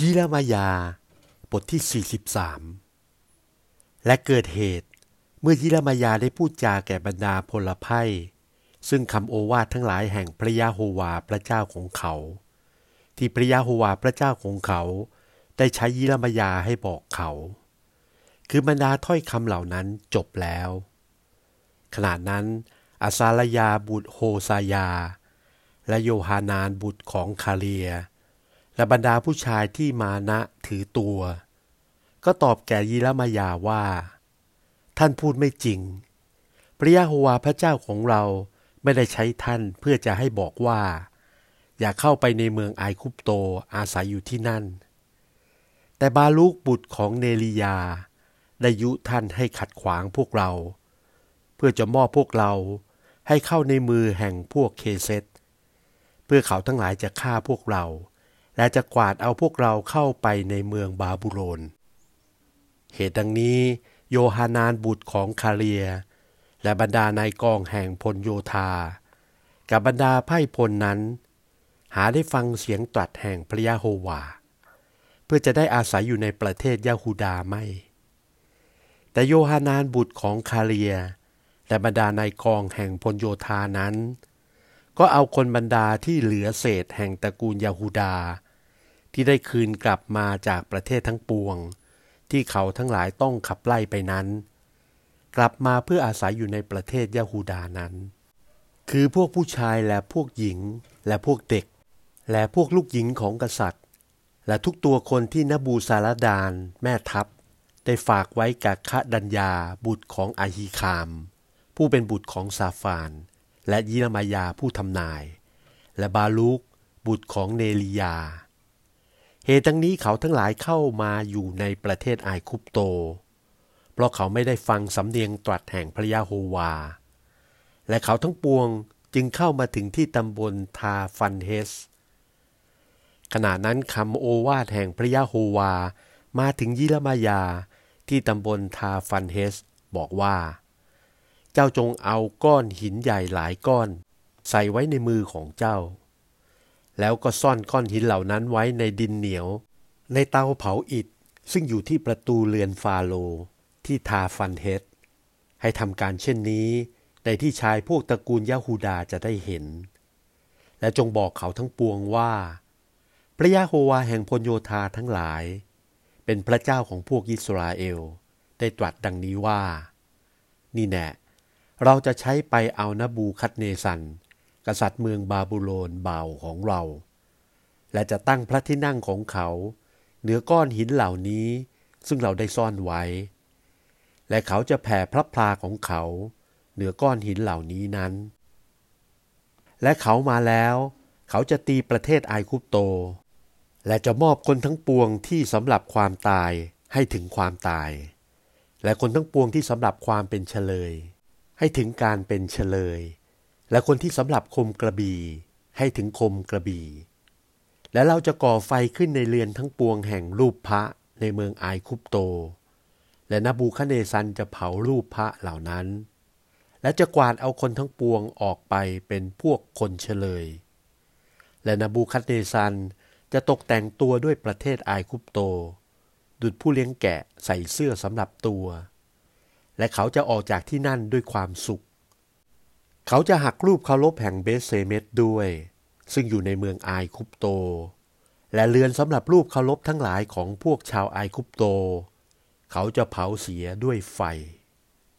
ยิรามายา บทที่ 43 และเกิดเหตุ เมื่อยิรามายาได้พูดจาแก่บรรดาพลไพ่ซึ่งคำโอวาททั้งหลายแห่งพระยาโฮวาพระเจ้าของเขา ที่พระยาโฮวาพระเจ้าของเขา ได้ใช้ยิรามายาให้บอกเขา คือบรรดาถ้อยคำเหล่านั้นจบแล้ว ขณะนั้นอาซาลยาบุตรโฮซายา และโยฮานานบุตรของคาเลีย และบรรดาผู้ชายที่มานะถือตัว ก็ตอบแก่ยิรามายาว่า ท่านพูดไม่จริง พระยาโฮวาพระเจ้าของเราไม่ได้ใช้ท่านเพื่อจะให้บอกว่า อย่าเข้าไปในเมืองไอคุปโตอาศัยอยู่ที่นั่น แต่บาลูกบุตรของเนลียา ได้ยุท่านให้ขัดขวางพวกเรา เพื่อจะมอบพวกเราให้เข้าในมือแห่งพวกเคเซตเพื่อเขาทั้งหลายจะฆ่าพวกเรา และจะกวาดเอาพวกเราเข้าไปในเมืองบาบูโลน เหตุดังนี้โยฮานานบุตรของคาเลีย และบรรดานายกองแห่งพลโยธา กับบรรดาไพ่พลนั้น หาได้ฟังเสียงตรัสแห่งพระยาโฮวา เพื่อจะได้อาศัยอยู่ในประเทศยาฮูดาไม่ แต่โยฮานานบุตรของคาเลีย และบรรดานายกองแห่งพลโยธานั้นก็เอาคนบรรดาที่เหลือเศษแห่งตระกูลยาฮูดา ที่ได้คืนกลับมาจากประเทศทั้งปวง ที่เขาทั้งหลายต้องขับไล่ไปนั้น กลับมาเพื่ออาศัยอยู่ในประเทศยาฮูดานั้น คือพวกผู้ชายและพวกหญิงและพวกเด็ก และพวกลูกหญิงของกษัตริย์ และทุกตัวคนที่นบูซาลดานแม่ทัพ ได้ฝากไว้กับคะดัญญาบุตรของอาฮีคาม ผู้เป็นบุตรของซาฟาน และยิรมายาผู้ทำนาย และบาลูกบุตรของเนลียา เหตุดังนี้เขาทั้งหลายเข้ามาอยู่ในประเทศไอคุปโต เพราะเขาไม่ได้ฟังสำเนียงตรัสแห่งพระยาโฮวา และเขาทั้งปวงจึงเข้ามาถึงที่ตำบลทาฟันเฮส ขณะนั้นคำโอวาทแห่งพระยาโฮวา มาถึงยิรมายาที่ตำบลทาฟันเฮส บอกว่า เจ้าจงเอาก้อนหินใหญ่หลายก้อน ใส่ไว้ในมือของเจ้า แล้วก็ซ่อนก้อนหินเหล่านั้นไว้ในดินเหนียว ในเตาเผาอิฐ ซึ่งอยู่ที่ประตูเรือนฟาโล ที่ทาฟันเฮสให้ทำการเช่นนี้ ในที่ชายพวกตระกูลยาฮูดาจะได้เห็น และจงบอกเขาทั้งปวงว่า พระยาโฮวาแห่งพลโยธาทั้งหลาย เป็นพระเจ้าของพวกอิสราเอล ได้ตรัสดังนี้ว่า นี่แน่เราจะใช้ไปเอานบูคัดเนซัน กษัตริย์เมืองบาบูโลนเบาของเรา และจะตั้งพระที่นั่งของเขา เหนือก้อนหินเหล่านี้ซึ่งเราได้ซ่อนไว้ และเขาจะแผ่พระพลาของเขา เหนือก้อนหินเหล่านี้นั้น และเขามาแล้ว เขาจะตีประเทศไอคุปโต และจะมอบคนทั้งปวงที่สำหรับความตายให้ถึงความตาย และคนทั้งปวงที่สำหรับความเป็นเฉลย ให้ถึงการเป็นเฉลย และคนที่สำหรับคมกระบี่ให้ถึงคมกระบี่ และเราจะก่อไฟขึ้นในเรือนทั้งปวงแห่งรูปพระในเมืองไอคุปโต และเนบูคัดเนสซาร์จะเผารูปพระเหล่านั้น และจะกวาดเอาคนทั้งปวงออกไปเป็นพวกคนเชลย และเนบูคัดเนสซาร์จะตกแต่งตัวด้วยประเทศไอคุปโต ดุจผู้เลี้ยงแกะใส่เสื้อสำหรับตัว และเขาจะออกจากที่นั่นด้วยความสุข เขาจะหักรูปเคารพแห่งเบธเชเมชด้วย ซึ่งอยู่ในเมืองไอคุปโต และเรือนสำหรับรูปเคารพทั้งหลายของพวกชาวไอคุปโต เขาจะเผาเสียด้วยไฟ